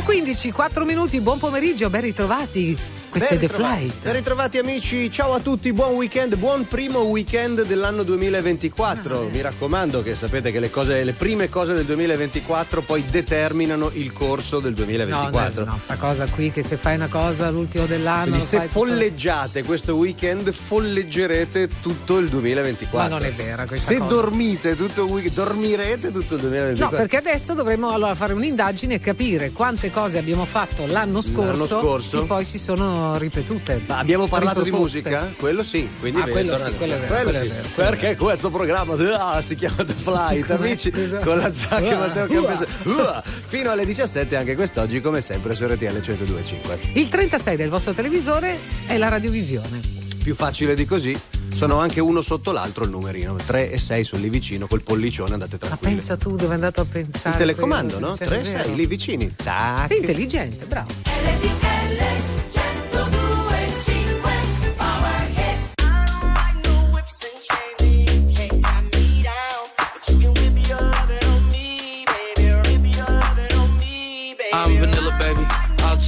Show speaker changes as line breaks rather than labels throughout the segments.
6.15, 4 minuti, buon pomeriggio, ben ritrovati. Questo ben è The Flight.
Ben ritrovati amici, ciao a tutti, buon weekend, buon primo weekend dell'anno 2024. Mi raccomando che sapete che le, cose, le prime cose del 2024 poi determinano il corso del 2024.
No, no, sta cosa qui che se fai una cosa l'ultimo dell'anno...
Quindi se folleggiate tutto... questo weekend folleggerete tutto il 2024.
Ma non è vera questa
se
cosa.
Se dormite tutto il weekend, dormirete tutto il 2024.
No, perché adesso dovremmo allora fare un'indagine e capire quante cose abbiamo fatto l'anno scorso, l'anno scorso. e poi si sono ripetute.
Ma abbiamo parlato di musica? Quello sì, quindi
ah, quello sì, quello è vero. Quello
sì.
È vero
Perché questo programma ah, si chiama The Flight, amici, esatto. con la Zacca e Matteo Campese. Uh, fino alle 17 anche quest'oggi, come sempre, su RTL 102.5.
Il 36 del vostro televisore è la radiovisione.
Più facile di così sono anche uno sotto l'altro il numerino 3 e 6 sono lì vicino col pollicione andate tranquilli
ma pensa tu dove è andato a pensare
il telecomando no? 3 e 6 lì vicini Tac.
sei intelligente bravo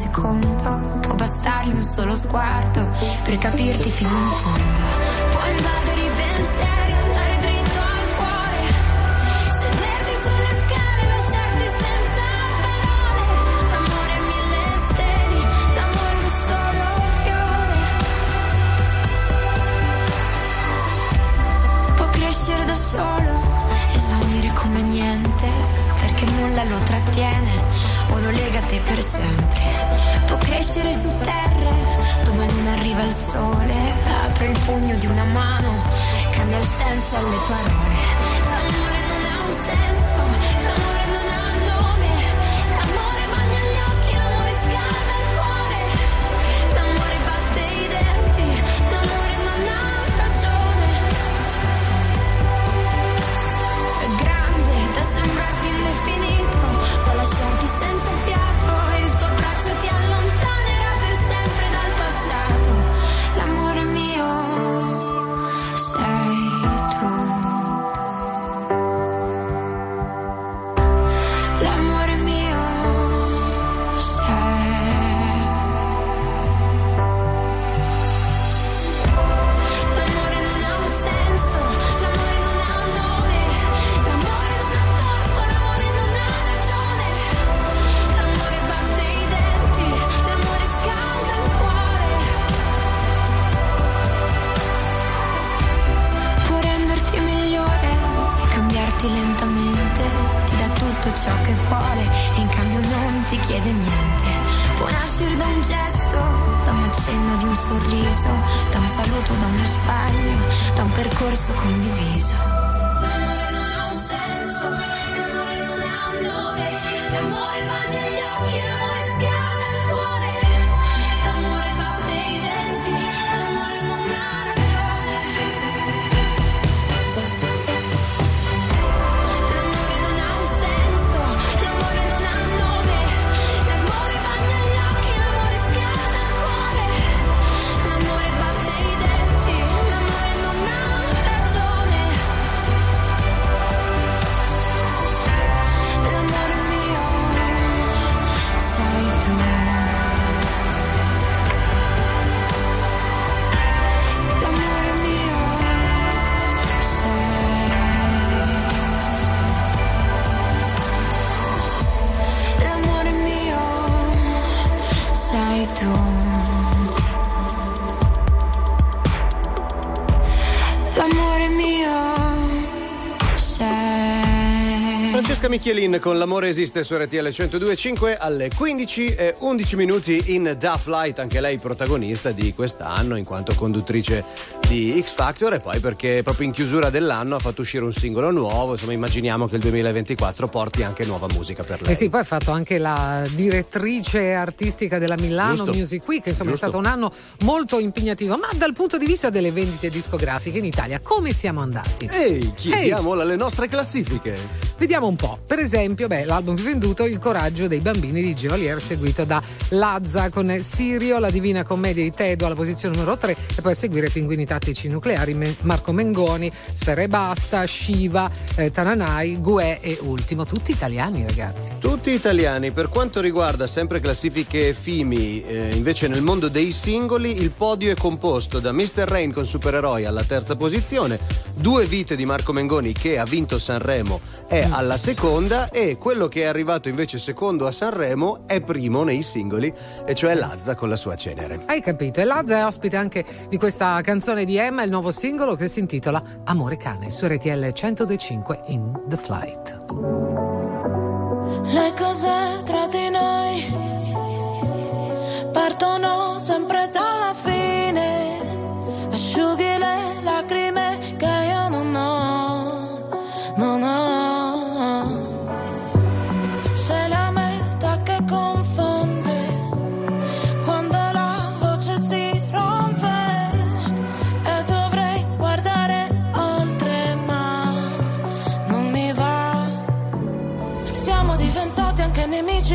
Secondo, può bastargli un solo sguardo per capirti fino in fondo. Può invadere i pensieri, andare dritto al cuore, sederti sulle scale, lasciarti senza parole. Amore mille steli, l'amore un solo fiore. Può crescere da solo e svanire come niente, perché nulla lo trattiene o lo lega a te per sempre. Può crescere su terre dove non arriva il sole, apre il pugno di una mano, cambia il senso alle parole.
Michelin con L'amore esiste su RTL 102.5 alle 15 e 11 minuti in Duff Light, anche lei protagonista di quest'anno in quanto conduttrice di X Factor e poi perché proprio in chiusura dell'anno ha fatto uscire un singolo nuovo, insomma immaginiamo che il 2024 porti anche nuova musica per lei.
Eh sì, poi ha fatto anche la direttrice artistica della Milano Giusto. Music Week, insomma Giusto. è stato un anno molto impegnativo, ma dal punto di vista delle vendite discografiche in Italia come siamo andati?
Ehi, chiediamo Ehi. le nostre classifiche.
Vediamo un po'. Per esempio, beh, l'album più venduto Il coraggio dei bambini di Geolier seguito da Lazza con Sirio, la divina commedia di Tedo alla posizione numero 3 e poi a seguire Pinguini tattici nucleari, Marco Mengoni, Sfera e Basta, Shiva, eh, Tananai, Gue e Ultimo. Tutti italiani, ragazzi.
Tutti italiani. Per quanto riguarda sempre classifiche FIMI, eh, invece nel mondo dei singoli, il podio è composto da Mr. Rain con Supereroi alla terza posizione, Due vite di Marco Mengoni che ha vinto Sanremo è mm. alla seconda e quello che è arrivato invece secondo a Sanremo è primo nei singoli, e cioè Lazza con la sua cenere.
Hai capito? E Lazza è ospite anche di questa canzone di Emma, il nuovo singolo che si intitola Amore cane su RTL 1025 in The Flight.
Le cose tra di noi partono sempre dalla fine, asciughi le lacrime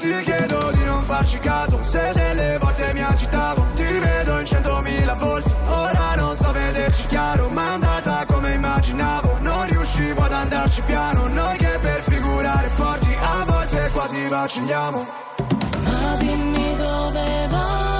ti chiedo di non farci caso. Se delle volte mi agitavo Ti rivedo in centomila volte Ora non so vederci chiaro Ma è andata come immaginavo. Non riuscivo ad andarci piano Noi che per figurare forti A volte quasi vacilliamo.
Ma dimmi dove vai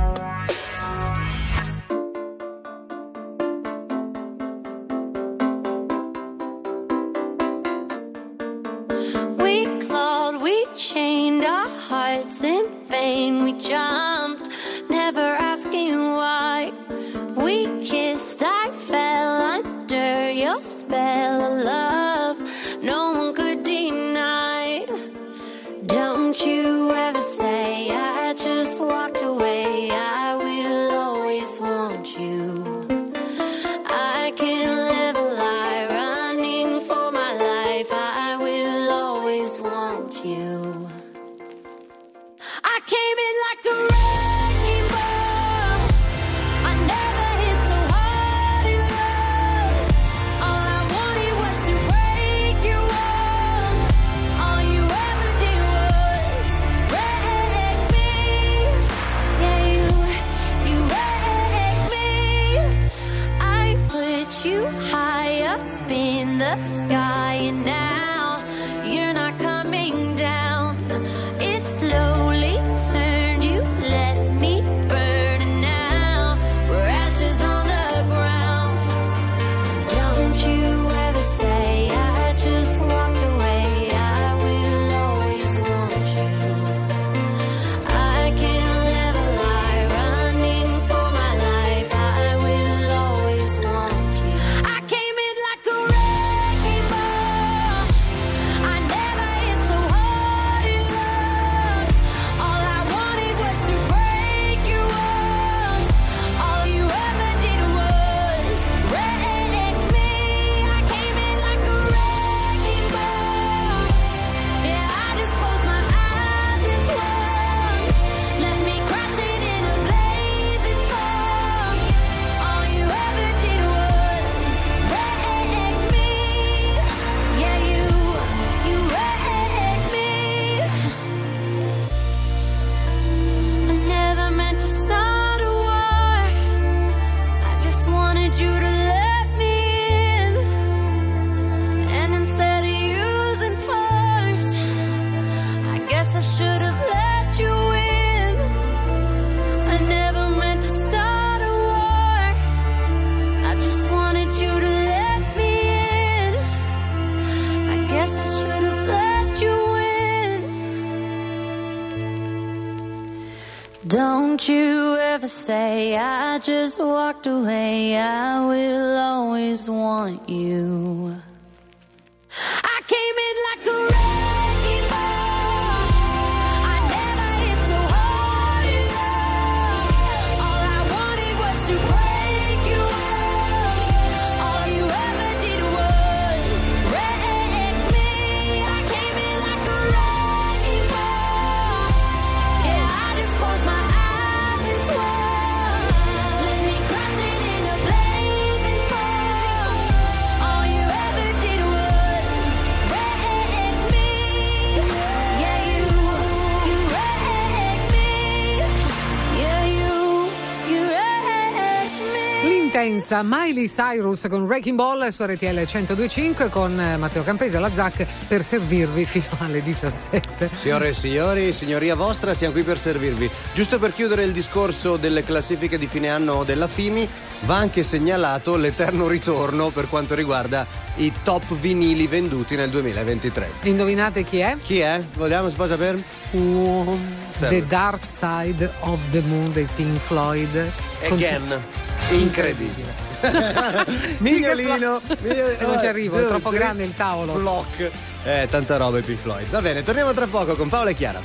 Intensa Miley Cyrus con Wrecking Ball su RTL 1025 con eh, Matteo Campesi alla ZAC per servirvi fino alle 17.
Signore e signori, signoria vostra, siamo qui per servirvi. Giusto per chiudere il discorso delle classifiche di fine anno della FIMI, va anche segnalato l'eterno ritorno per quanto riguarda i top vinili venduti nel 2023.
Indovinate chi è?
Chi è? Vogliamo sposa per?
Uh, The Dark Side of the Moon dei Pink Floyd.
Again. Con... Incredibile. Mignolino.
Mignolino. non ci arrivo, è troppo grande il tavolo.
Flock. Eh, tanta roba i Pink Floyd. Va bene, torniamo tra poco con Paola e Chiara.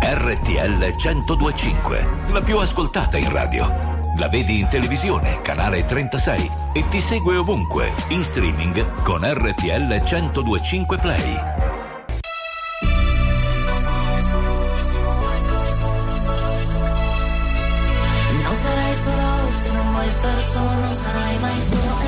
RTL 1025, la più ascoltata in radio. La vedi in televisione, canale 36 e ti segue ovunque, in streaming con RTL 1025 Play. sarai solo, se non vuoi star solo, non sarai solo.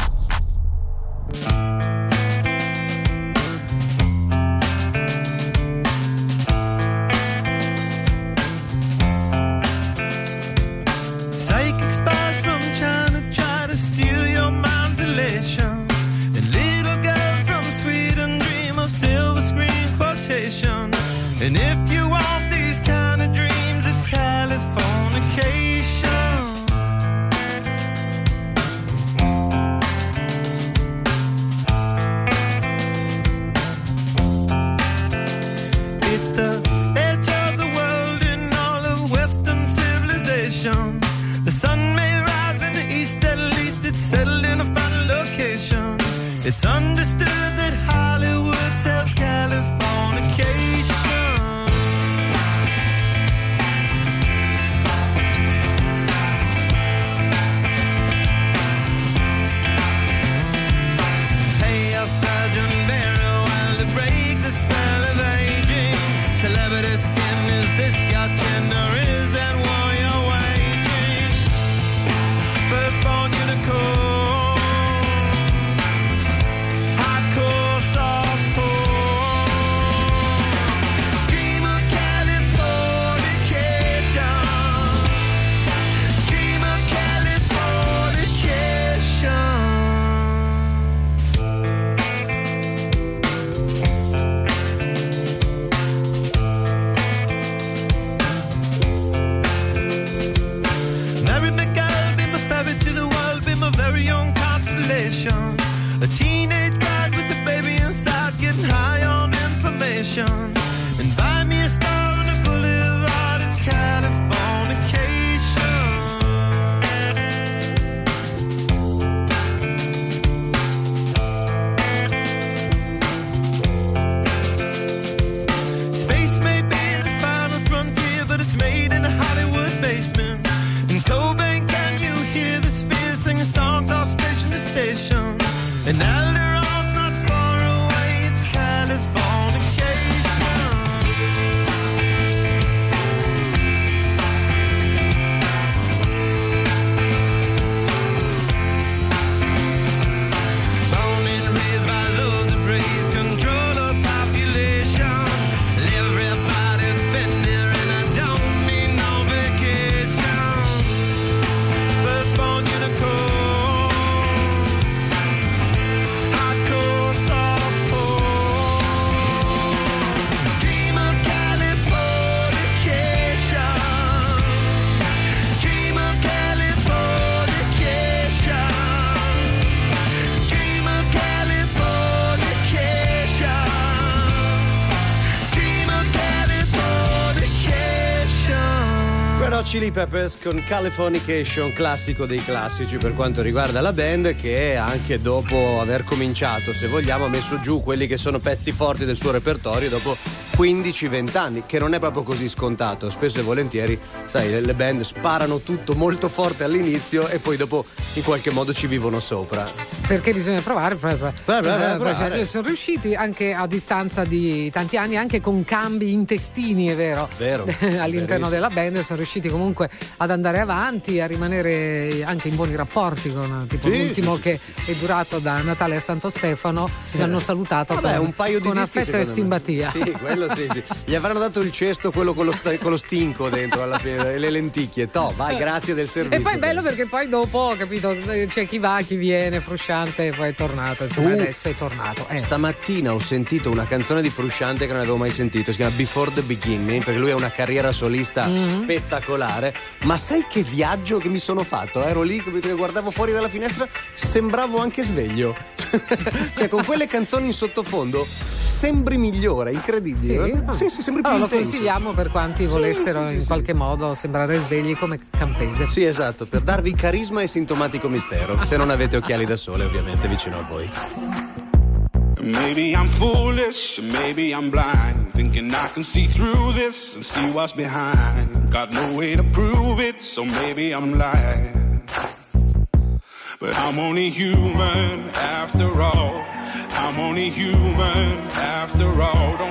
Chili Peppers con Californication, classico dei classici per quanto riguarda la band che anche dopo aver cominciato, se vogliamo, ha messo giù quelli che sono pezzi forti del suo repertorio dopo 15-20 anni, che non è proprio così scontato. Spesso e volentieri, sai, le band sparano tutto molto forte all'inizio e poi dopo in qualche modo ci vivono sopra.
Perché bisogna provare, provare,
Provare, provare,
Eh,
provare.
cioè, Sono riusciti anche a distanza di tanti anni, anche con cambi intestini, è vero,
Vero,
all'interno
verissimo.
della band, sono riusciti comunque ad andare avanti, a rimanere anche in buoni rapporti con tipo
Sì,
l'ultimo
sì,
che è durato da Natale a Santo Stefano, ci hanno salutato
Vabbè,
con,
un paio di
con
dischi,
affetto e
me.
simpatia.
Sì, quello sì, sì. Gli avranno dato il cesto, quello con lo, sta- con lo stinco dentro alla pera, e le lenticchie. To, vai, grazie del servizio.
E poi è bello perché poi dopo, capito, c'è chi va, chi viene, frusciante, e poi è tornato. Insomma,
Uh.
adesso è tornato. Eh.
Stamattina ho sentito una canzone di Frusciante che non avevo mai sentito, si chiama Before the Beginning, perché lui ha una carriera solista
Mhm.
spettacolare. Ma sai che viaggio che mi sono fatto? Ero lì, capito, che guardavo fuori dalla finestra, sembravo anche sveglio. cioè, con quelle canzoni in sottofondo sembri migliore, incredibile.
Ah.
Sì, sì, sembri più
Allora, lo
intenso.
consigliamo per quanti volessero
sì, sì,
in
sì.
qualche modo sembrare svegli come Campese.
Sì, esatto, per darvi carisma e sintomatico mistero. Se non avete occhiali da sole, ovviamente, vicino a voi.
Maybe I'm foolish, maybe I'm blind, thinking I can see through this and see what's behind. Got no way to prove it, so maybe I'm lying. But I'm only human after all. I'm only human after all. Don't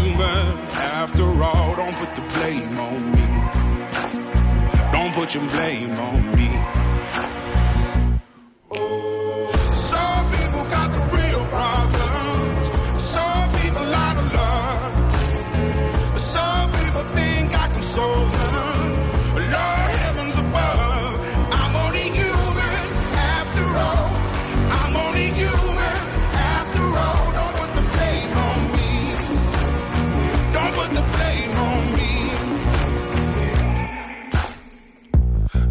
Don't put your blame on me. Some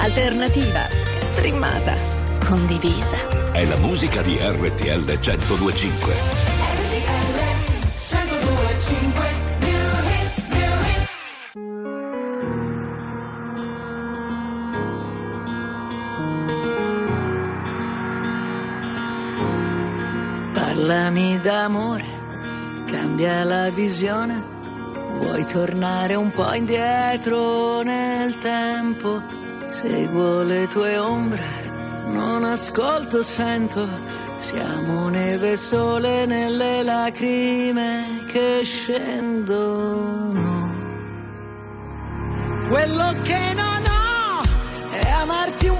alternativa, streamata, condivisa.
È la musica di RTL 1025.
Parlami d'amore, cambia la visione. Vuoi tornare un po' indietro nel tempo? Seguo le tue ombre, non ascolto, sento. Siamo neve e sole nelle lacrime che scendono. Quello che non ho è amarti un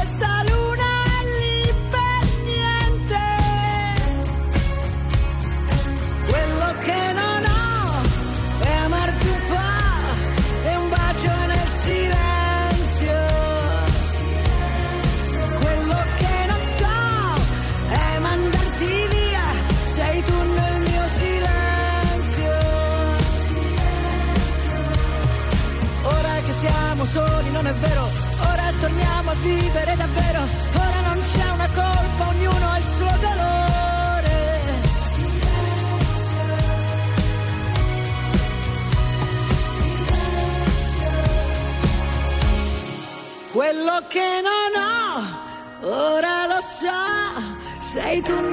so,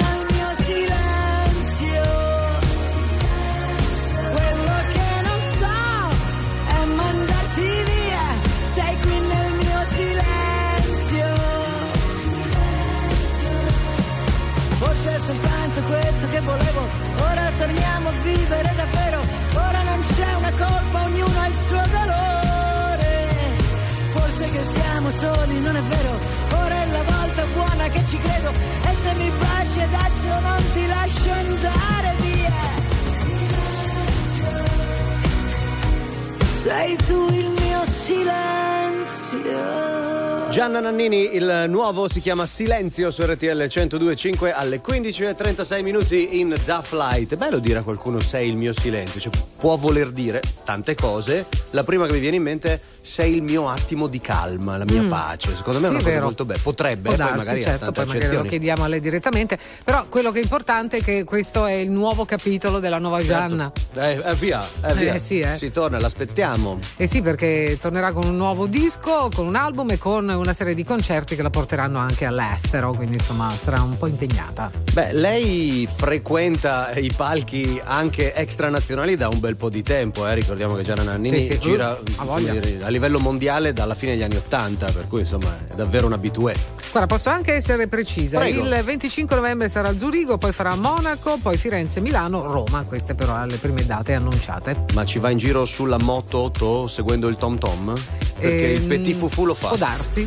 nuovo si chiama Silenzio su RTL 1025 alle 15.36 minuti in Da Flight. Bello dire a qualcuno sei il mio silenzio, cioè, può voler dire tante cose. La prima che mi viene in mente è sei il mio attimo di calma, la mia
Mm.
pace. Secondo me è
Sì,
una cosa
vero.
molto bella. Potrebbe,
Può
poi
darsi,
magari
certo, poi magari lo chiediamo a lei direttamente. Però quello che è importante è che questo è il nuovo capitolo della nuova Gianna.
Eh, eh, via, eh, via.
Eh, sì, eh.
Si torna, l'aspettiamo.
Eh sì, perché tornerà con un nuovo disco, con un album e con una serie di concerti che la porteranno anche all'estero, quindi insomma sarà un po' impegnata.
Beh, lei frequenta i palchi anche extranazionali da un bel po' di tempo, eh. ricordiamo che Gianna Nannini
Sì, sì.
gira
Uh,
come dire, a livello mondiale dalla fine degli anni Ottanta, per cui insomma è davvero un abitué.
Guarda, posso anche essere precisa.
Prego.
Il 25 novembre sarà a Zurigo, poi farà a Monaco, poi Firenze, Milano, Roma. Queste però le prime date annunciate.
Ma ci va in giro sulla moto to, seguendo il tom tom? Perché il
Ehm,
petit fufu lo fa.
Può darsi.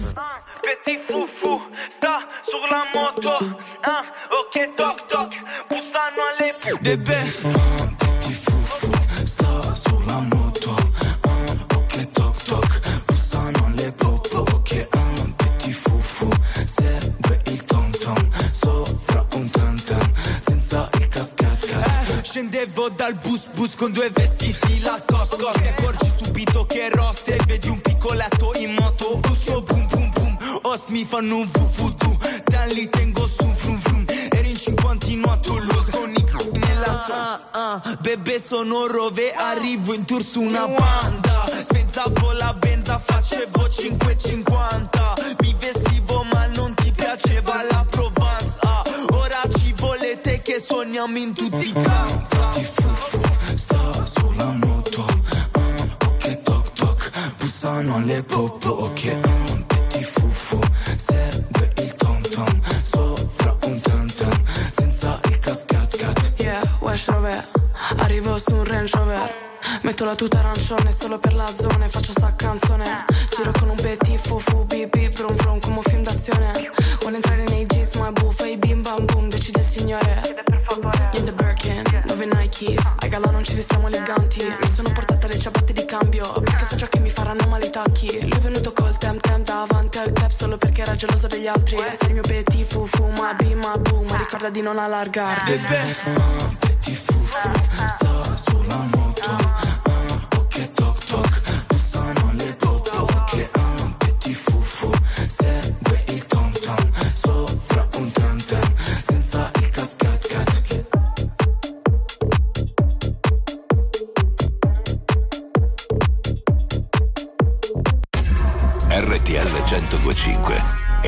Petit foufou, sta sur la moto. Ah, ok, toc toc, poussano alle bébé. Scendevo dal bus bus con due vestiti la cos cos Ti accorgi subito che rosse Vedi un piccoletto in moto Busso boom boom boom Os mi fanno un vuvudu Dan li tengo su frum frum Eri in cinquantino a Toulouse Con i c***i nella so ah, ah, Bebe sono rove. Arrivo in tour su una banda. Spezzavo la benza Facevo 5,50 Mi vestivo suoniamo in tutti i campi
Petit foufou, sta sulla moto. Ok, toc toc, bussano le popo. Ok, petit foufou, segue il tom tom. Sopra un tam tam, senza il cascat cat.
Yeah, Wesh Rover Arrivo su un Range Rover Metto la tuta arancione solo per la zona faccio sta canzone. Giro con un petit fufu bip bip brum brum come un film d'azione. Vuole entrare nei jeans ma è buffa e bim bam boom decide il signore. Niente Birkin, dove Nike? Ai gala non ci vestiamo eleganti. Mi sono portata le ciabatte di cambio Perché so già che mi faranno male i tacchi. Lui è venuto col tem tem davanti al tap Solo perché era geloso degli altri. Sei il mio petit fufu ma bim ma boom Ma ricorda di non allargarti
Ah, petit foufou, sta sulla moto.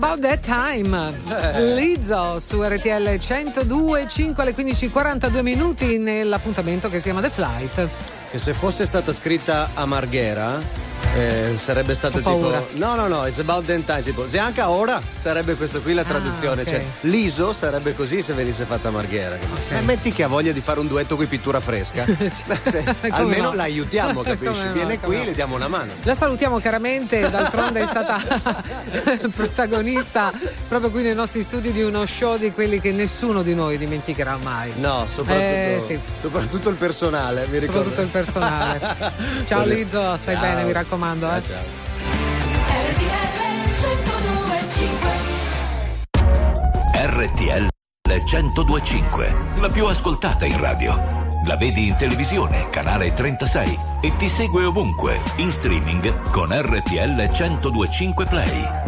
About
That Time. Eh. Lizzo su RTL 102.5 alle 15.42 minuti nell'appuntamento che si chiama The Flight.
Che se fosse stata scritta a Marghera eh, sarebbe
stata
tipo no no no it's about that time tipo se anche ora sarebbe questo qui la ah, traduzione.
Ah, okay.
Cioè, l'ISO sarebbe così se venisse fatta Marghera. Okay. Metti che ha voglia di fare un duetto con pittura fresca. se,
cioè,
almeno
no?
la aiutiamo, capisci?
No,
Viene qui,
no.
le diamo una mano.
La salutiamo chiaramente, d'altronde è stata protagonista proprio qui nei nostri studi di uno show di quelli che nessuno di noi dimenticherà mai.
No, soprattutto,
eh, sì.
soprattutto il personale, mi ricordo.
Soprattutto il personale. ciao Lizzo, stai
ciao.
bene, mi raccomando. Ciao, eh.
ciao.
RTL 102.5, la più ascoltata in radio. La vedi in televisione, canale 36 e ti segue ovunque, in streaming con RTL 102.5 Play.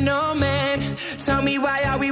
no man. Tell me why are we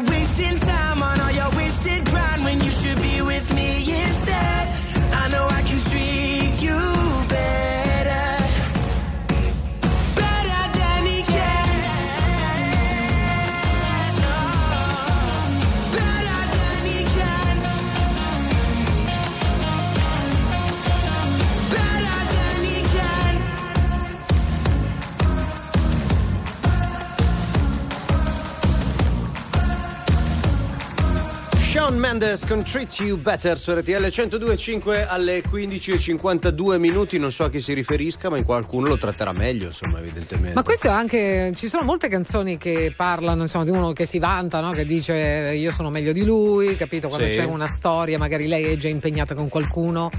Mendes con Treat You Better su RTL 102.5 alle 15.52 minuti. Non so a chi si riferisca, ma in qualcuno lo tratterà meglio, insomma, evidentemente.
Ma questo è anche. Ci sono molte canzoni che parlano, insomma, di uno che si vanta, no? Che dice io sono meglio di lui, capito? Quando
Sì.
c'è una storia, magari lei è già impegnata con qualcuno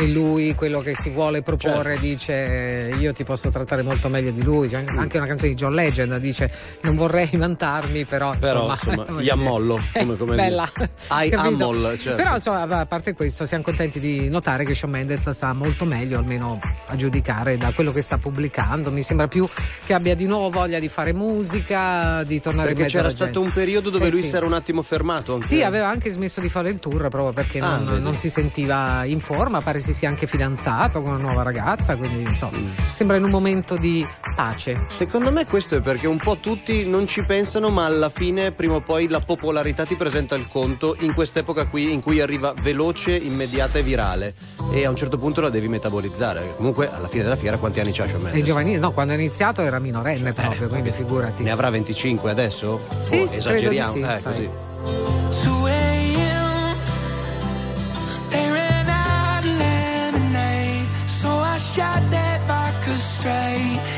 e lui, quello che si vuole proporre,
Certo.
dice io ti posso trattare molto meglio di lui. C'è anche una canzone di John Legend dice non vorrei vantarmi, però.
Però,
insomma,
insomma, gli ammollo, come- come
Bella.
I ammol, certo.
Però insomma, a parte questo, siamo contenti di notare che Shawn Mendes sta molto meglio, almeno a giudicare da quello che sta pubblicando. Mi sembra più che abbia di nuovo voglia di fare musica, di tornare in
Perché
mezzo
c'era stato un periodo dove
Eh
lui
sì.
si era un attimo fermato. anche.
Sì, aveva anche smesso di fare il tour proprio perché
Ah,
non, non si sentiva in forma, pare si sia anche fidanzato con una nuova ragazza, quindi insomma,
Mm.
sembra in un momento di pace.
Secondo me questo è perché un po' tutti non ci pensano, ma alla fine, prima o poi, la popolarità ti presenta il conto in quest'epoca qui in cui arriva veloce, immediata e virale. E a un certo punto la devi metabolizzare. Comunque, alla fine della fiera, quanti anni c'ha Shawn Mendes?
giovanile, no, quando ha iniziato era minorenne proprio, quindi figurati.
Ne avrà 25 adesso?
Sì,
Oh, esageriamo,
credo di sì,
eh,
sai.
così.
Shot that vodka straight.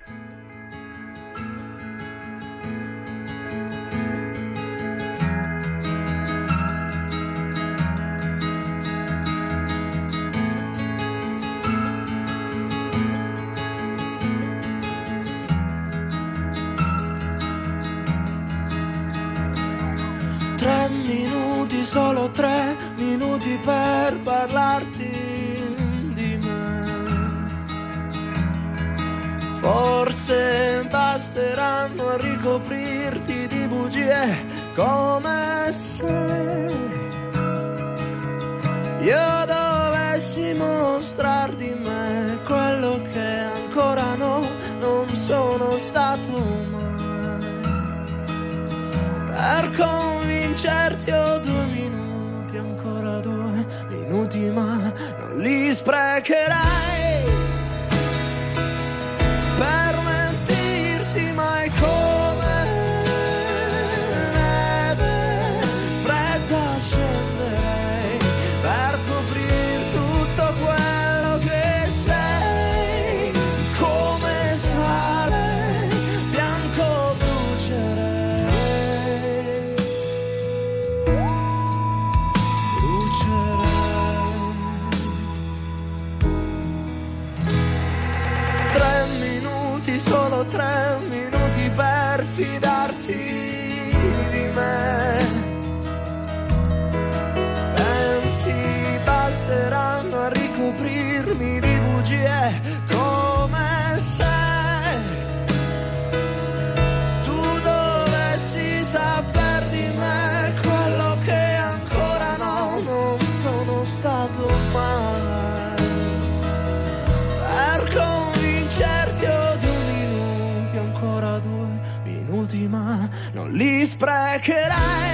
Io dovessi mostrar di me quello che ancora no, non sono stato mai. Per convincerti ho due minuti, ancora due minuti, ma non li sprecherai. Non li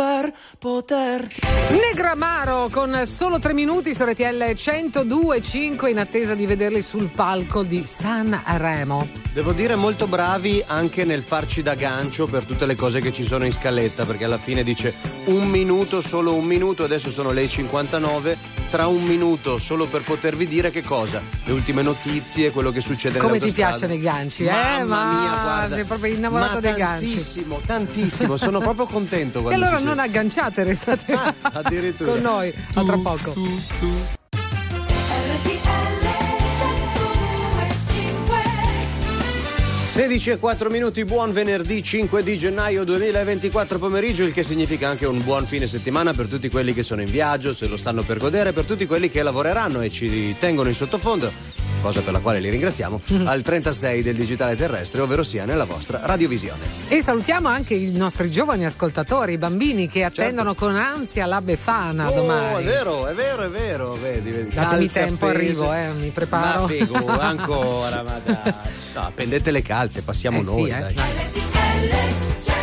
per poterti.
Negramaro con solo tre minuti su RTL 102.5 in attesa di vederli sul palco di Sanremo.
Devo dire molto bravi anche nel farci da gancio per tutte le cose che ci sono in scaletta, perché alla fine dice un minuto, solo un minuto, adesso sono le 59, tra un minuto solo per potervi dire che cosa? Le ultime notizie, quello che succede
Come ti piacciono i ganci, eh?
Mamma
Ma
mia, guarda.
sei proprio innamorato
Ma
dei ganci.
Tantissimo, tantissimo, sono proprio contento
E allora non agganciate, restate
addirittura.
con noi. A tra poco.
16 e 4 minuti, buon venerdì 5 di gennaio 2024 pomeriggio, il che significa anche un buon fine settimana per tutti quelli che sono in viaggio, se lo stanno per godere, per tutti quelli che lavoreranno e ci tengono in sottofondo, cosa per la quale li ringraziamo, al 36 del digitale terrestre, ovvero sia nella vostra radiovisione.
E salutiamo anche i nostri giovani ascoltatori, i bambini che
Certo.
attendono con ansia la Befana
Oh,
domani.
è vero, è vero, è vero, vedi, vedi.
Datemi tempo,
appese.
arrivo, eh, mi preparo.
Ma figo, ancora, ma dai. No, appendete le calze, passiamo
Eh sì,
noi,
eh,
dai.
dai.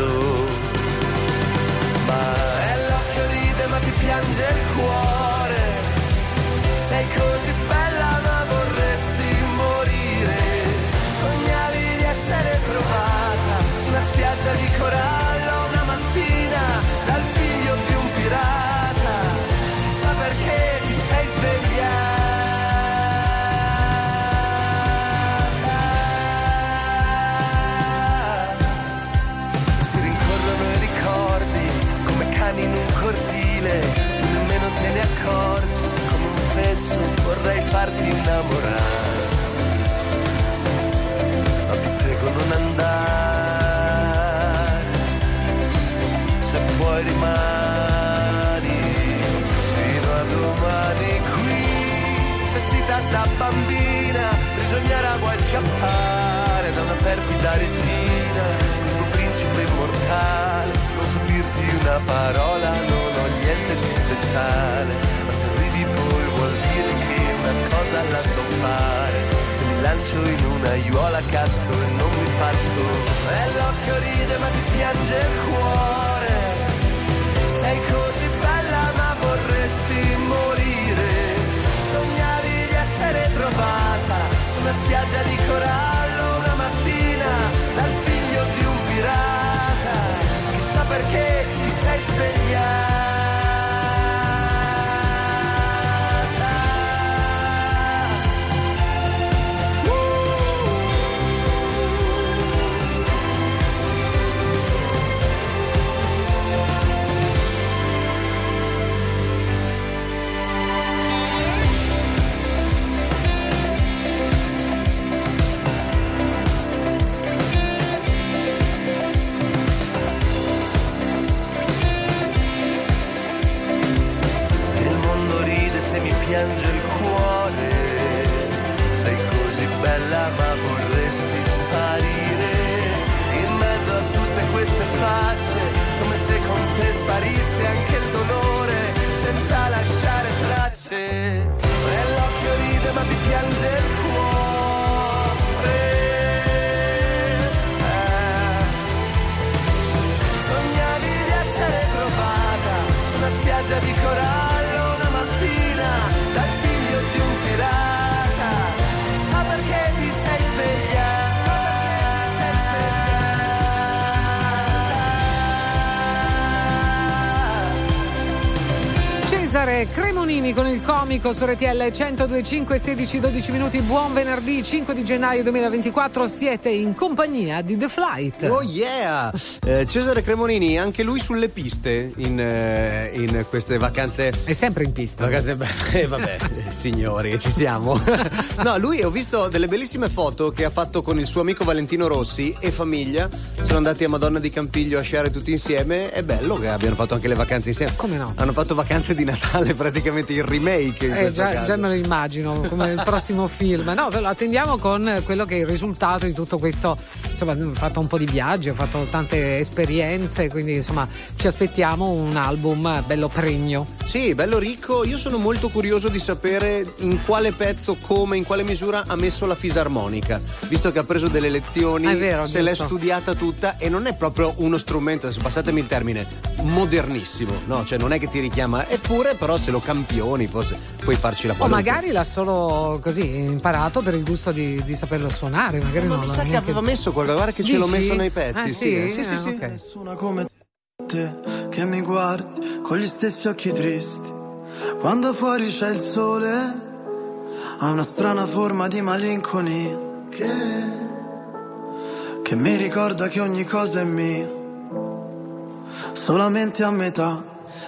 Mi rimani. Fino a domani qui, vestita da bambina, prigioniera vuoi scappare da una perfida regina, il tuo principe immortale, non so dirti una parola, non ho niente di speciale, ma se ridi poi vuol dire che una cosa la so fare, se mi lancio in una aiuola casco e non mi faccio, e l'occhio ride ma ti piange il cuore, spiaggia di corallo sparisse anche il
Cesare Cremonini con il comico su RTL 1025 16 12 minuti. Buon venerdì 5 di gennaio 2024. Siete in compagnia di The Flight.
Oh yeah! Eh, Cesare Cremonini, anche lui sulle piste in, eh, in queste vacanze.
È sempre in pista.
Vacanze, beh, eh, vabbè, signori, ci siamo. no, lui ho visto delle bellissime foto che ha fatto con il suo amico Valentino Rossi e famiglia. Sono andati a Madonna di Campiglio a sciare tutti insieme. È bello che abbiano fatto anche le vacanze insieme.
Come no?
Hanno fatto vacanze di Natale originale, praticamente il remake.
Eh, già, già me lo immagino come il prossimo film. No, ve lo attendiamo con quello che è il risultato di tutto questo. Insomma, ho fatto un po' di viaggi, ho fatto tante esperienze, quindi insomma ci aspettiamo un album bello pregno.
Sì, bello ricco. Io sono molto curioso di sapere in quale pezzo, come, in quale misura ha messo la fisarmonica. Visto che ha preso delle lezioni,
è vero,
se l'è
giusto.
studiata tutta e non è proprio uno strumento, passatemi il termine, modernissimo. No, cioè non è che ti richiama, eppure però se lo campioni forse puoi farci la
O
qualunque.
magari l'ha solo così imparato per il gusto di, di saperlo suonare. Magari
Ma
non
mi
l'ha
sa che aveva messo quello, guarda che ce l'ho
Dici?
messo nei pezzi.
Ah,
sì,
sì?
sì, sì,
Ah,
sì.
ok.
Nessuna come te che mi guardi con gli stessi occhi tristi. Quando fuori c'è il sole, ha una strana forma di malinconia che, che mi ricorda che ogni cosa è mia, solamente a metà.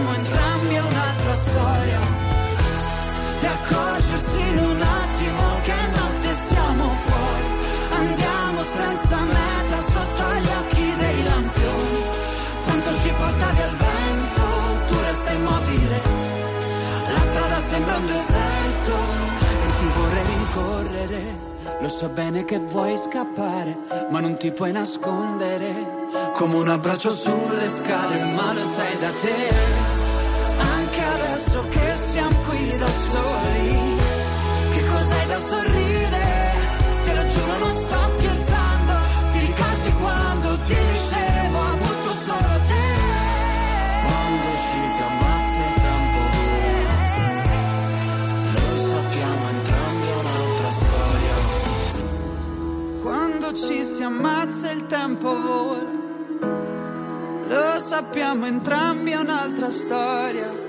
sappiamo entrambi, un'altra storia.
E accorgersi in un attimo che notte siamo fuori. Andiamo senza meta sotto gli occhi dei lampioni. Tanto ci porta via il vento, tu resta immobile. La strada sembra un deserto
E ti vorrei rincorrere. Lo so bene che vuoi scappare, ma non ti puoi nascondere.
come un abbraccio sulle scale, ma lo sai da te.
Adesso che siamo qui da soli.
Che cos'hai da sorridere? Te lo giuro, non sto scherzando. Ti ricordi quando ti dicevo ho avuto solo te? Quando ci si ammazza il tempo vola. Lo sappiamo entrambi un'altra storia.
Quando ci si ammazza il tempo vola. Lo sappiamo entrambi, è un'altra storia.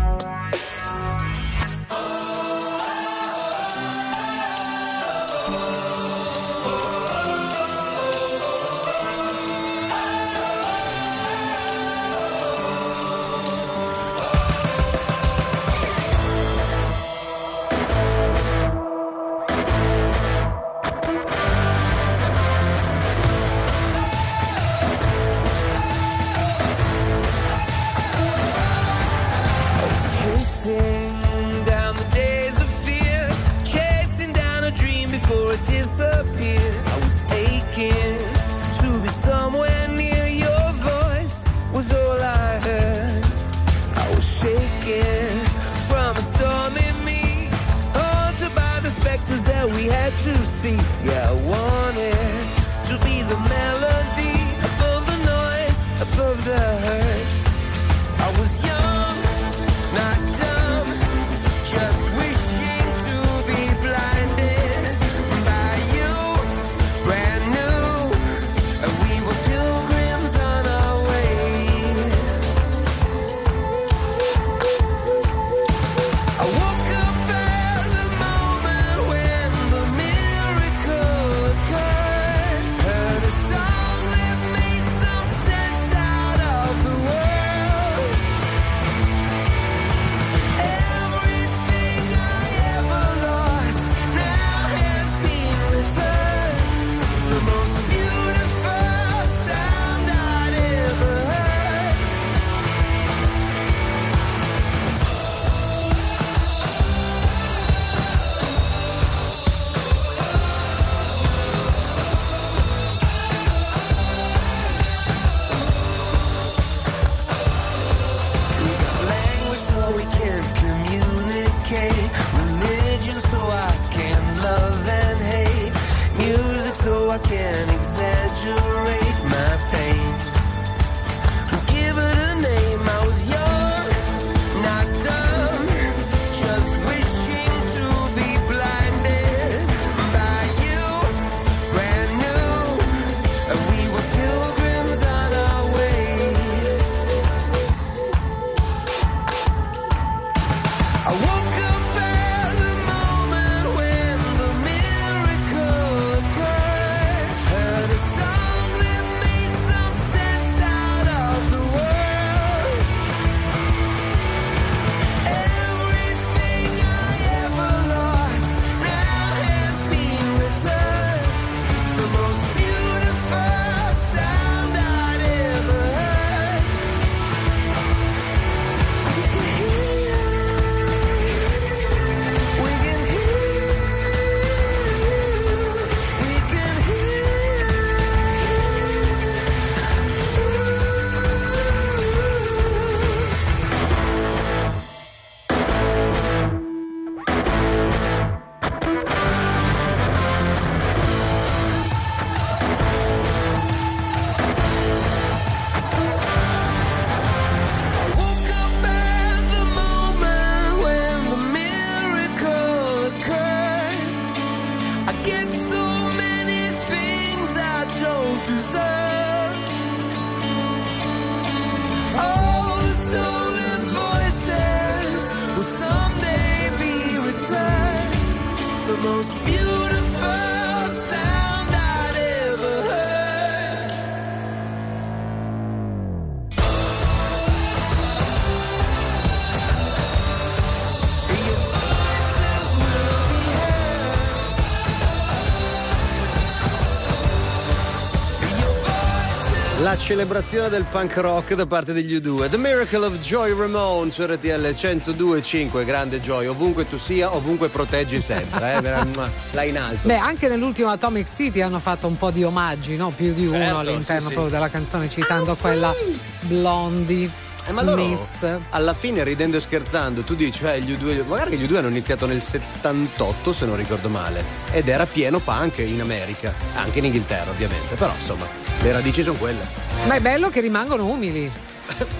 La celebrazione del punk rock da parte degli U2. The Miracle of Joy Ramone su RTL 102.5. Grande Joy, ovunque tu sia, ovunque proteggi sempre. Eh? Là in alto.
Beh, anche nell'ultimo Atomic City hanno fatto un po' di omaggi, no? Più di uno
Certo,
all'interno
sì, sì.
della canzone, citando quella Blondie.
Eh, ma loro
Smiths.
alla fine ridendo e scherzando tu dici eh, gli U2 magari gli U2 hanno iniziato nel 78 se non ricordo male ed era pieno punk in America anche in Inghilterra ovviamente però insomma le radici sono quelle
Ma è bello che rimangono umili.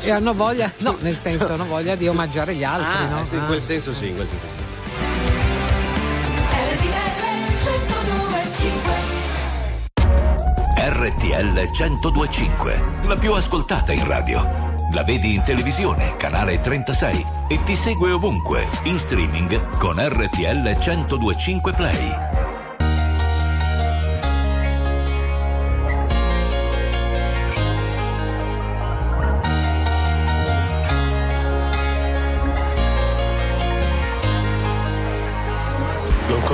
E hanno voglia, no, nel senso, hanno voglia di omaggiare gli altri,
ah,
no?
sì, in
Ah.
quel senso sì in quel senso sì.
RTL 1025, la più ascoltata in radio. La vedi in televisione, canale 36 e ti segue ovunque, in streaming con RTL 1025 Play.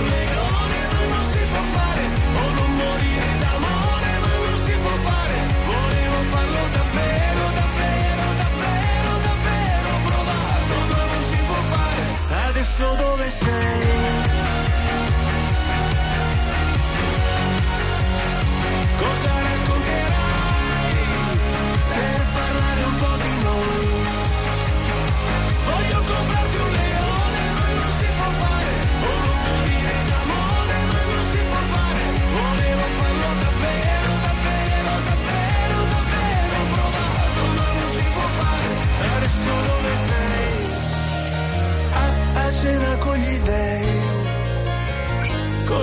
un leone, non si può fare. O non morire d'amore, ma non si può fare. Volevo farlo davvero, davvero, davvero, davvero provato, ma non si può fare. Adesso dove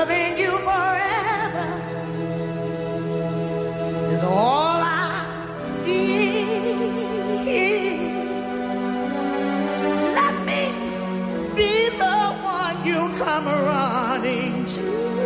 loving you forever is all I need. Let me be the one you come running to.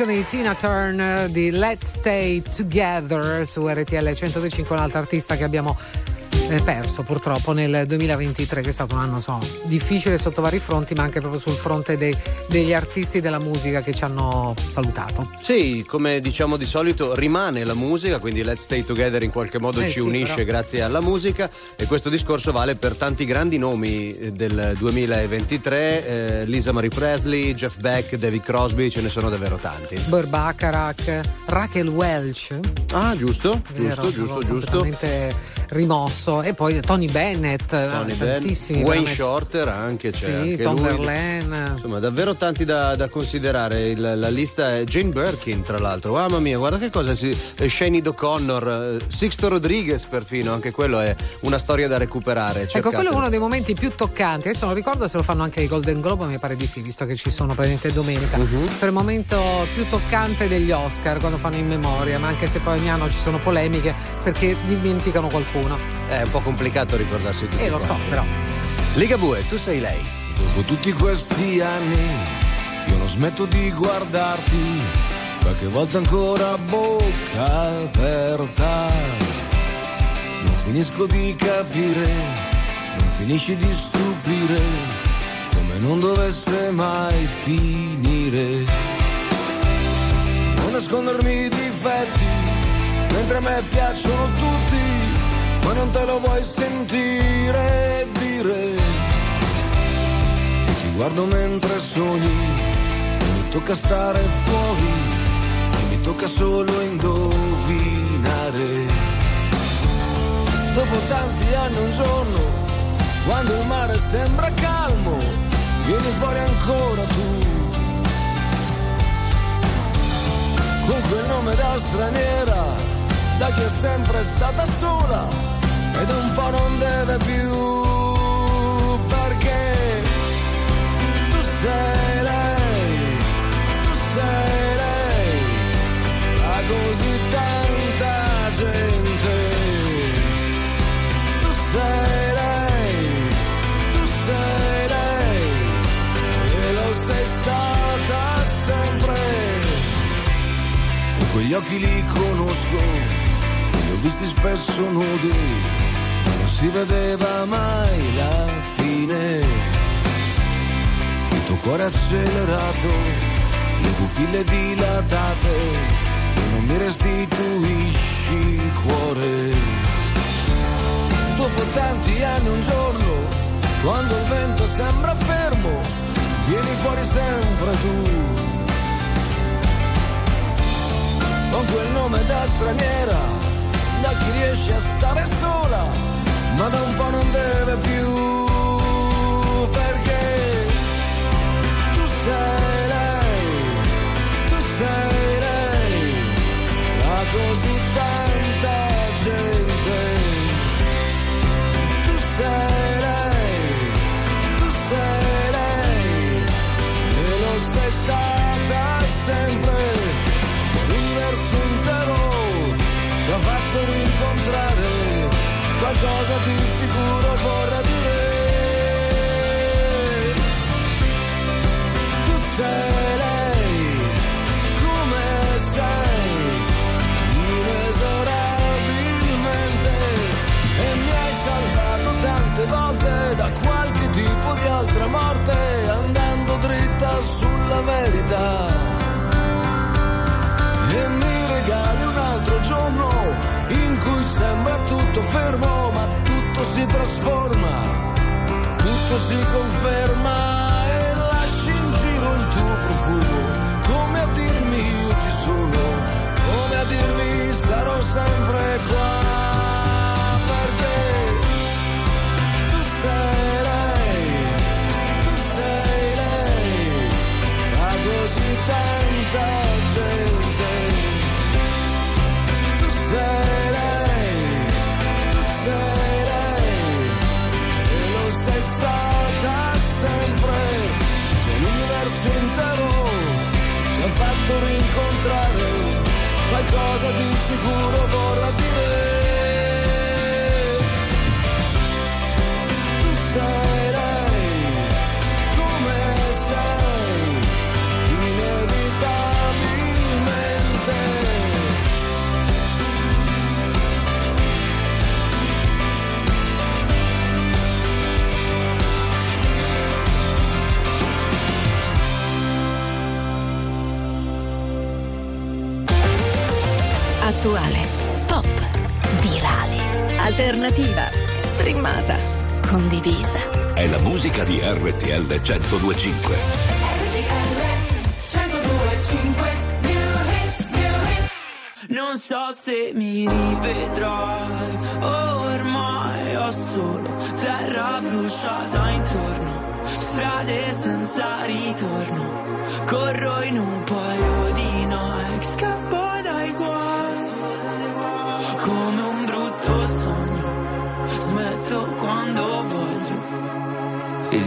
Versione di Tina Turner di Let's Stay Together su RTL 125, un'altra artista che abbiamo eh, perso purtroppo nel 2023, che è stato un anno so, difficile sotto vari fronti, ma anche proprio sul fronte dei- degli artisti della musica che ci hanno salutato.
Sì, come diciamo di solito rimane la musica, quindi Let's Stay Together in qualche modo
Eh
ci
sì,
unisce
però.
grazie alla musica e questo discorso vale per tanti grandi nomi eh, del 2023, eh, Lisa Marie Presley, Jeff Beck, David Crosby, ce ne sono davvero tanti.
Burt Bacharach, Raquel Welch.
Ah, giusto,
Vero,
giusto, giusto, giusto.
rimosso. E poi Tony Bennett,
Tony
eh,
Benn,
tantissimi.
Wayne
veramente.
Shorter anche, c'è
Sì,
anche
Tom
lui.
Verlaine.
Insomma, davvero tanti da, da considerare. Il- la lista è Jane Birkin, tra l'altro. Mamma mia, guarda che cosa si. eh, Shani O'Connor, eh, Sixto Rodriguez, perfino, anche quello è una storia da recuperare.
Ecco, quello è uno dei momenti più toccanti. Adesso non ricordo se lo fanno anche i Golden Globe, mi pare di sì, visto che ci sono praticamente domenica.
Mhm.
Per il momento più toccante degli Oscar, quando fanno in memoria, ma anche se poi ogni anno ci sono polemiche perché dimenticano qualcuno.
È un po' complicato ricordarsi tutti.
Eh, lo so, però.
Ligabue, tu sei lei.
Dopo tutti questi anni io non smetto di guardarti, qualche volta ancora bocca aperta. Non finisco di capire, non finisci di stupire, come non dovesse mai finire. Non nascondermi i difetti, mentre a me piacciono tutti, ma non te lo vuoi sentire dire. Guardo mentre sogni, mi tocca stare fuori, mi tocca solo indovinare. Dopo tanti anni un giorno, quando il mare sembra calmo, vieni fuori ancora tu. Con quel nome da straniera, da chi è sempre stata sola, ed un po' non deve più, sei lei, tu sei lei, a così tanta gente. Tu sei lei, tu sei lei, e lo sei stata sempre. Quegli occhi li conosco, li ho visti spesso nudi, non si vedeva mai la fine tuo cuore accelerato, le pupille dilatate, e non mi restituisci il cuore. Dopo tanti anni un giorno, quando il vento sembra fermo, vieni fuori sempre tu. Con quel nome da straniera, da chi riesce a stare sola, ma da un po' non deve più. Perché tu sei lei, tu sei lei, tra così tanta gente. Tu sei lei, tu sei lei, e lo sei stata sempre. L'universo intero ci ha fatto rincontrare qualcosa di sicuro vorrà sei lei, come sei, inesorabilmente, e mi hai salvato tante volte da qualche tipo di altra morte, andando dritta sulla verità. E mi regali un altro giorno in cui sembra tutto fermo, ma tutto si trasforma, tutto si conferma sarò sempre qua, perché tu sei lei, tu sei lei, ma così tanta gente. Tu sei lei, tu sei lei, e lo sei stata sempre. Se l'universo intero ci ha fatto rincontrare, qualcosa di sicuro vorrà dire. Tu sei
attuale, pop, virale, alternativa, streamata, condivisa.
È la musica di RTL 1025.
Non so se mi rivedrai, ormai ho solo terra bruciata intorno, strade senza ritorno, corro in un paio di Nike,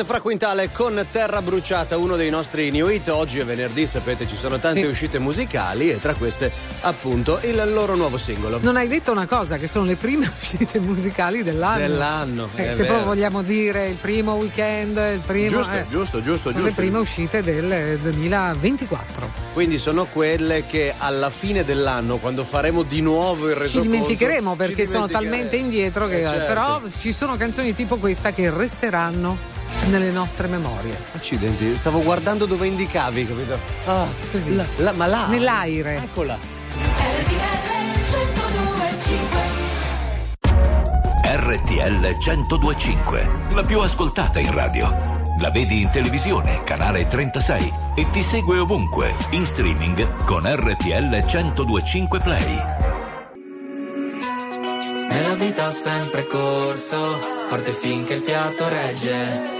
E Fra Quintale con Terra Bruciata, uno dei nostri new hit. Oggi è venerdì, sapete, ci sono tante
Sì.
uscite musicali e tra queste, appunto, il loro nuovo singolo.
Non hai detto una cosa, che sono le prime uscite musicali dell'anno.
Dell'anno,
Eh, se
vero.
proprio vogliamo dire il primo weekend, il primo.
Giusto,
eh,
giusto, giusto,
sono
giusto.
le prime uscite del eh, 2024.
Quindi sono quelle che alla fine dell'anno, quando faremo di nuovo il
Ci
resoconto,
dimenticheremo
ci
perché sono
dimenticheremo.
talmente indietro che
Eh, certo.
però ci sono canzoni tipo questa che resteranno nelle nostre memorie.
Accidenti, stavo guardando dove indicavi, capito? Ah,
Così.
la- la- ma là.
Nell'aire.
Eccola.
RTL 1025, la più ascoltata in radio. La vedi in televisione, canale 36 e ti segue ovunque, in streaming con RTL 1025 Play.
Nella vita ho sempre corso, forte finché il fiato regge.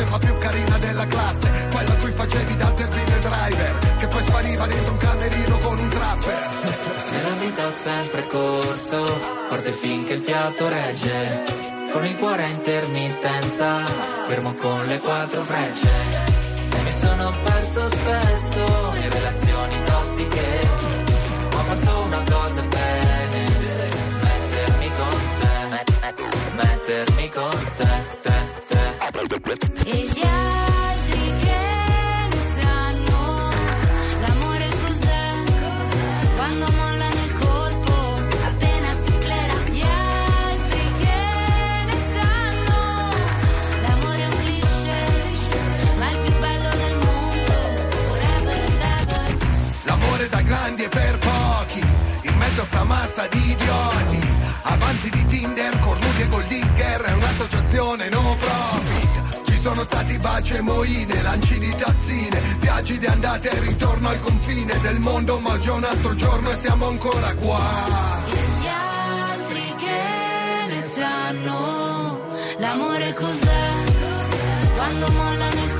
per la più carina della classe, quella a cui facevi da zerbino driver, che poi spariva dentro un camerino con un trapper.
Nella vita ho sempre corso, forte finché il fiato regge. Con il cuore a intermittenza, fermo con le quattro frecce. E mi sono perso spesso in relazioni tossiche. Ho fatto una cosa bene, mettermi con te, met- met- mettermi con te, te,
sono stati baci e moine, lanci di tazzine, viaggi di andata e ritorno al confine del mondo, ma è un altro giorno e siamo ancora qua.
Gli altri che ne sanno l'amore cos'è? Quando molla nel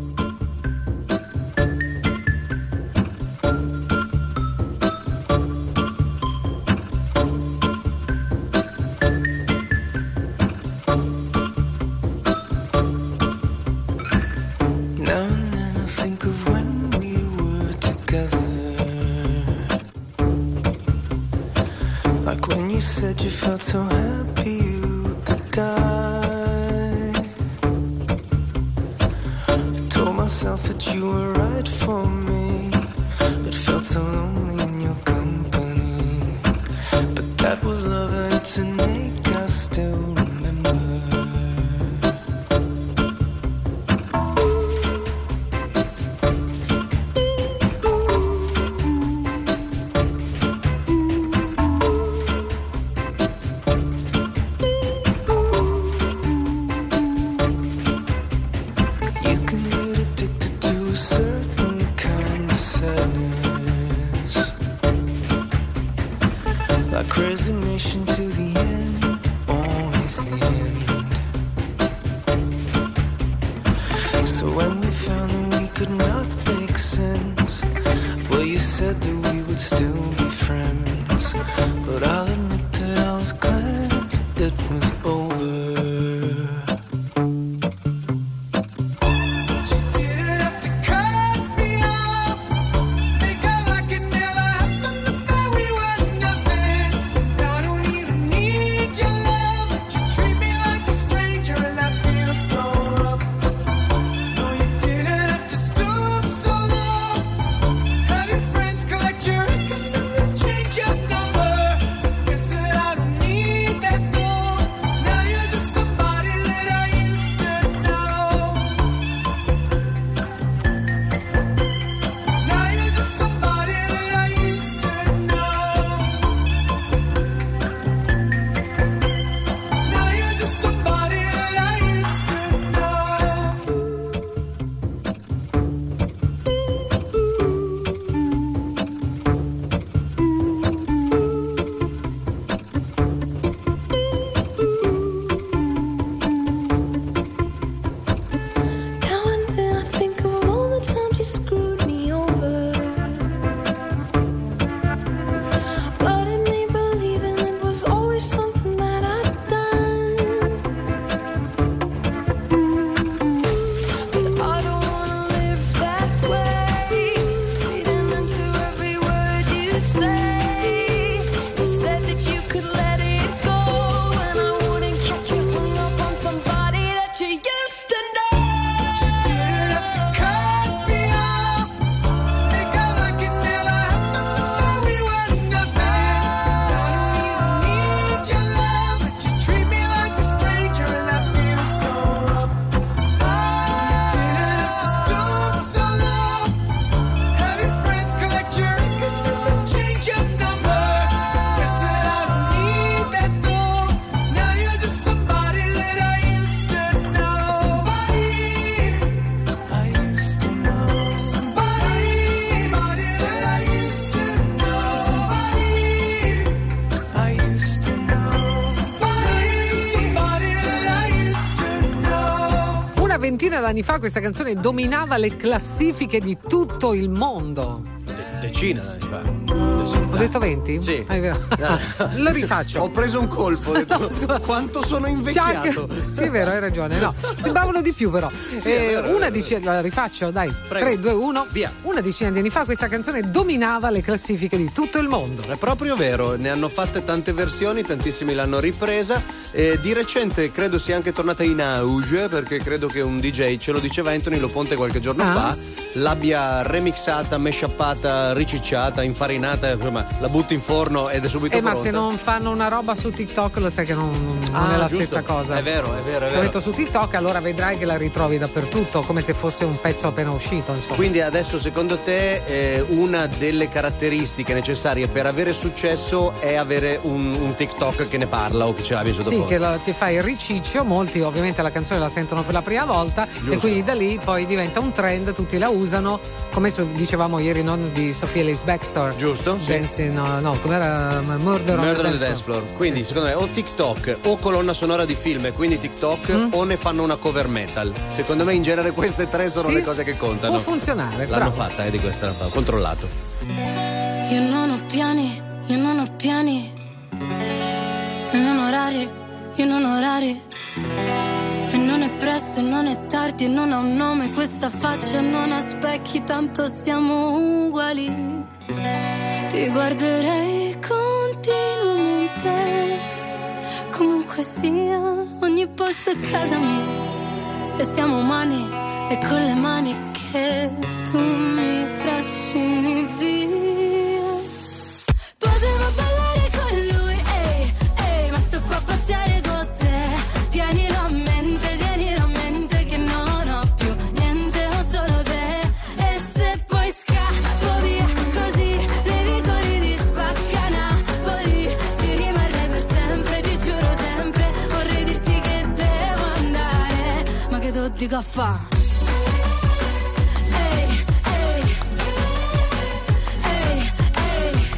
Like resignation to the end, always the end. So when we found that we could not make sense, well, you said that we would still
ventina d'anni fa questa canzone dominava le classifiche di tutto il mondo.
Decina d'anni fa.
Ho detto 20?
Sì.
Ah, è vero. Lo rifaccio.
Ho preso un colpo, ho detto, quanto sono invecchiato.
Chuck. Sì, è vero, hai ragione. No, sembravano di più, però.
Sì,
Eh,
vero,
una decina, la rifaccio, dai.
Prego.
3, 2, 1.
Via.
Una decina di anni fa questa canzone dominava le classifiche di tutto il mondo.
È proprio vero, ne hanno fatte tante versioni, tantissimi l'hanno ripresa. E di recente credo sia anche tornata in auge perché credo che un DJ, ce lo diceva Anthony Loponte qualche giorno
Ah.
fa, l'abbia remixata, meshappata, ricicciata, infarinata, insomma, la butti in forno ed è subito
Eh, ma
pronta.
se non fanno una roba su TikTok, lo sai che non, non
Ah,
è la
giusto.
stessa cosa.
È vero, è vero, è
Se
vero.
metto su TikTok, allora vedrai che la ritrovi dappertutto, come se fosse un pezzo appena uscito, insomma.
Quindi adesso secondo te eh, una delle caratteristiche necessarie per avere successo è avere un, un TikTok che ne parla o che ce l'abbia
Sì,
sottofondo?
che lo- ti fai il riciccio, molti ovviamente la canzone la sentono per la prima volta
Giusto.
e quindi da lì poi diventa un trend, tutti la usano, come su- dicevamo ieri non di Sofia Ellis Baxter.
Giusto? Sì.
Dancing, no, no, com'era Murder, on
Murder
the
on the dance floor. Quindi secondo me o TikTok o colonna sonora di film e quindi TikTok
Mm.
o ne fanno una cover metal. Secondo me in genere queste tre sono
Sì,
le cose che contano.
Può funzionare,
L'hanno
bravo.
fatta, eh, di questa, ho controllato.
Io non ho piani, io non ho piani. E non orari, io non ho orari. Presto, non è tardi, e non ha un nome questa faccia, non ha specchi, tanto siamo uguali. Ti guarderei continuamente, comunque sia, ogni posto è casa mia. E siamo umani, e con le mani che tu mi trascini via. Potevo ballare con lui, ehi, ehi, ma sto qua a pazziare con te. Tienilo a mente, ma che tu dico a fa'? Ehi, ehi, ehi, ehi.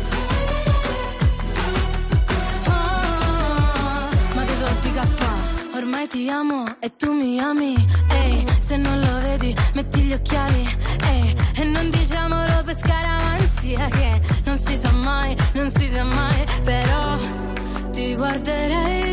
Ah, ma che do di caffè? Ormai ti amo e tu mi ami. Ehi, se non lo vedi, metti gli occhiali. Ehi, e non diciamolo per scaramanzia che non si sa mai, non si sa mai. Però ti guarderei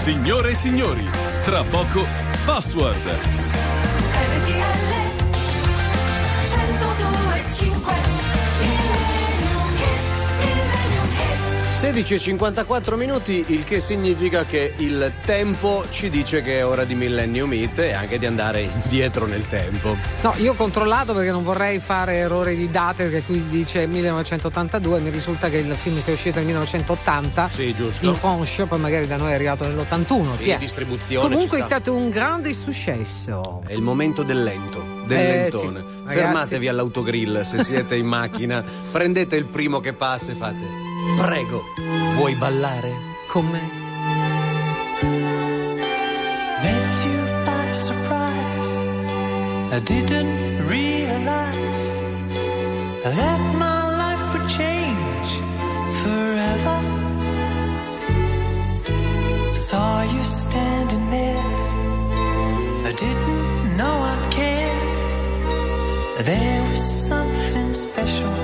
Signore e signori, tra poco Password.
16.54 minuti, il che significa che il tempo ci dice che è ora di Millennium Hit e anche di andare indietro nel tempo.
No, io ho controllato perché non vorrei fare errori di date, perché qui dice 1982, mi risulta che il film sia uscito nel 1980.
Sì, giusto.
In France, poi magari da noi è arrivato nell'81.
Sì, distribuzione
Comunque è stato un grande successo.
È il momento del lento, del
Eh,
lentone.
sì.
Fermatevi all'autogrill se siete in macchina, prendete il primo che passa e fate. Prego, vuoi ballare?
Con me.
Met you by surprise. I didn't realize that my life would change forever. Saw you standing there. I didn't know I'd care. There was something special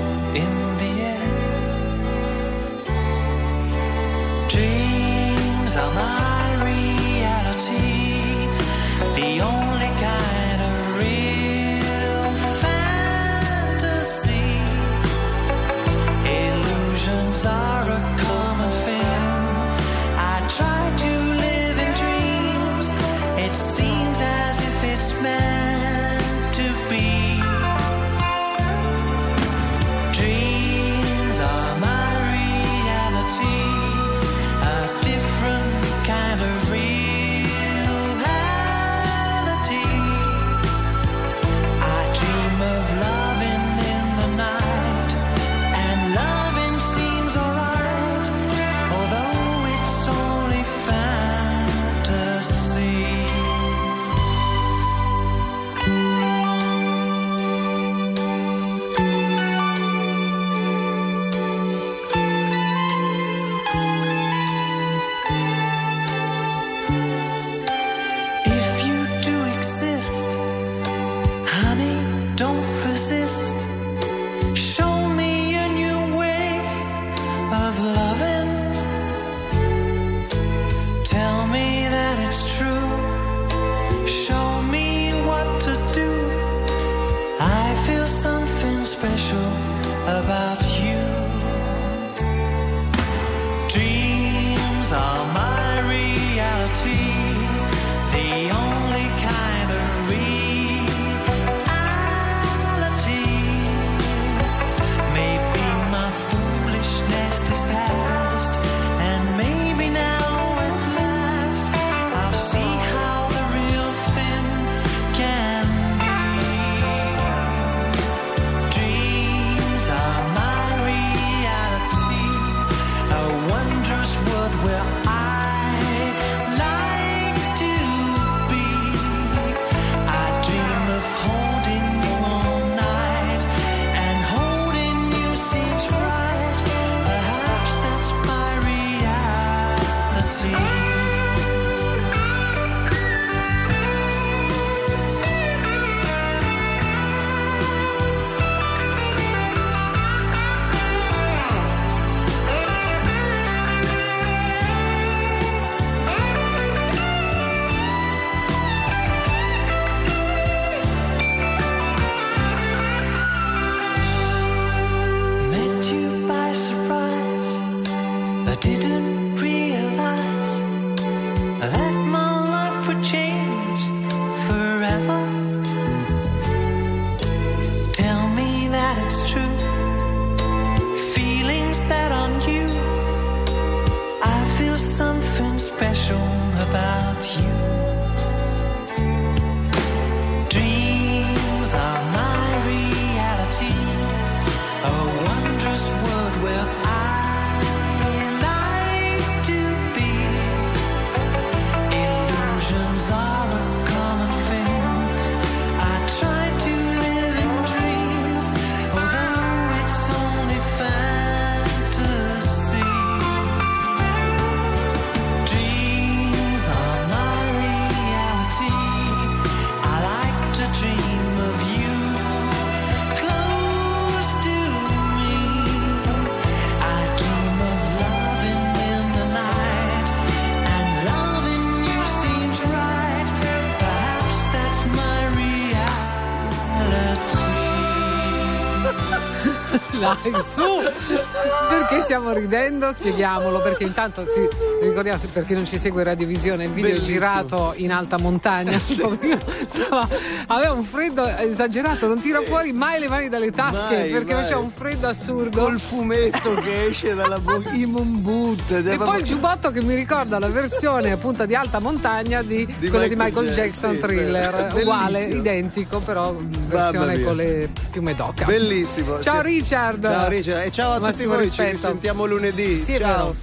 Dai, su! Perché stiamo ridendo? Spieghiamolo, perché intanto sì, ricordiamo per chi non ci segue in radiovisione, il video
Bellissimo.
è girato in alta montagna. Poverino, stava- aveva un freddo esagerato, non tira fuori mai le mani dalle tasche
Mai,
perché
mai.
faceva un freddo assurdo.
Col fumetto che esce dalla bocca, i Mombut. cioè,
E poi
proprio-
il giubbotto che mi ricorda la versione appunto di alta montagna di, quella di
Michael
Michael
Jackson,
Jackson
sì,
thriller,
bellissimo.
uguale, identico, però versione con le piume d'oca.
Bellissimo.
Ciao
Sì.
Richard.
Ciao Richard e ciao a tutti
Massimo
voi, ci
rispetto.
risentiamo lunedì.
Sì,
ciao.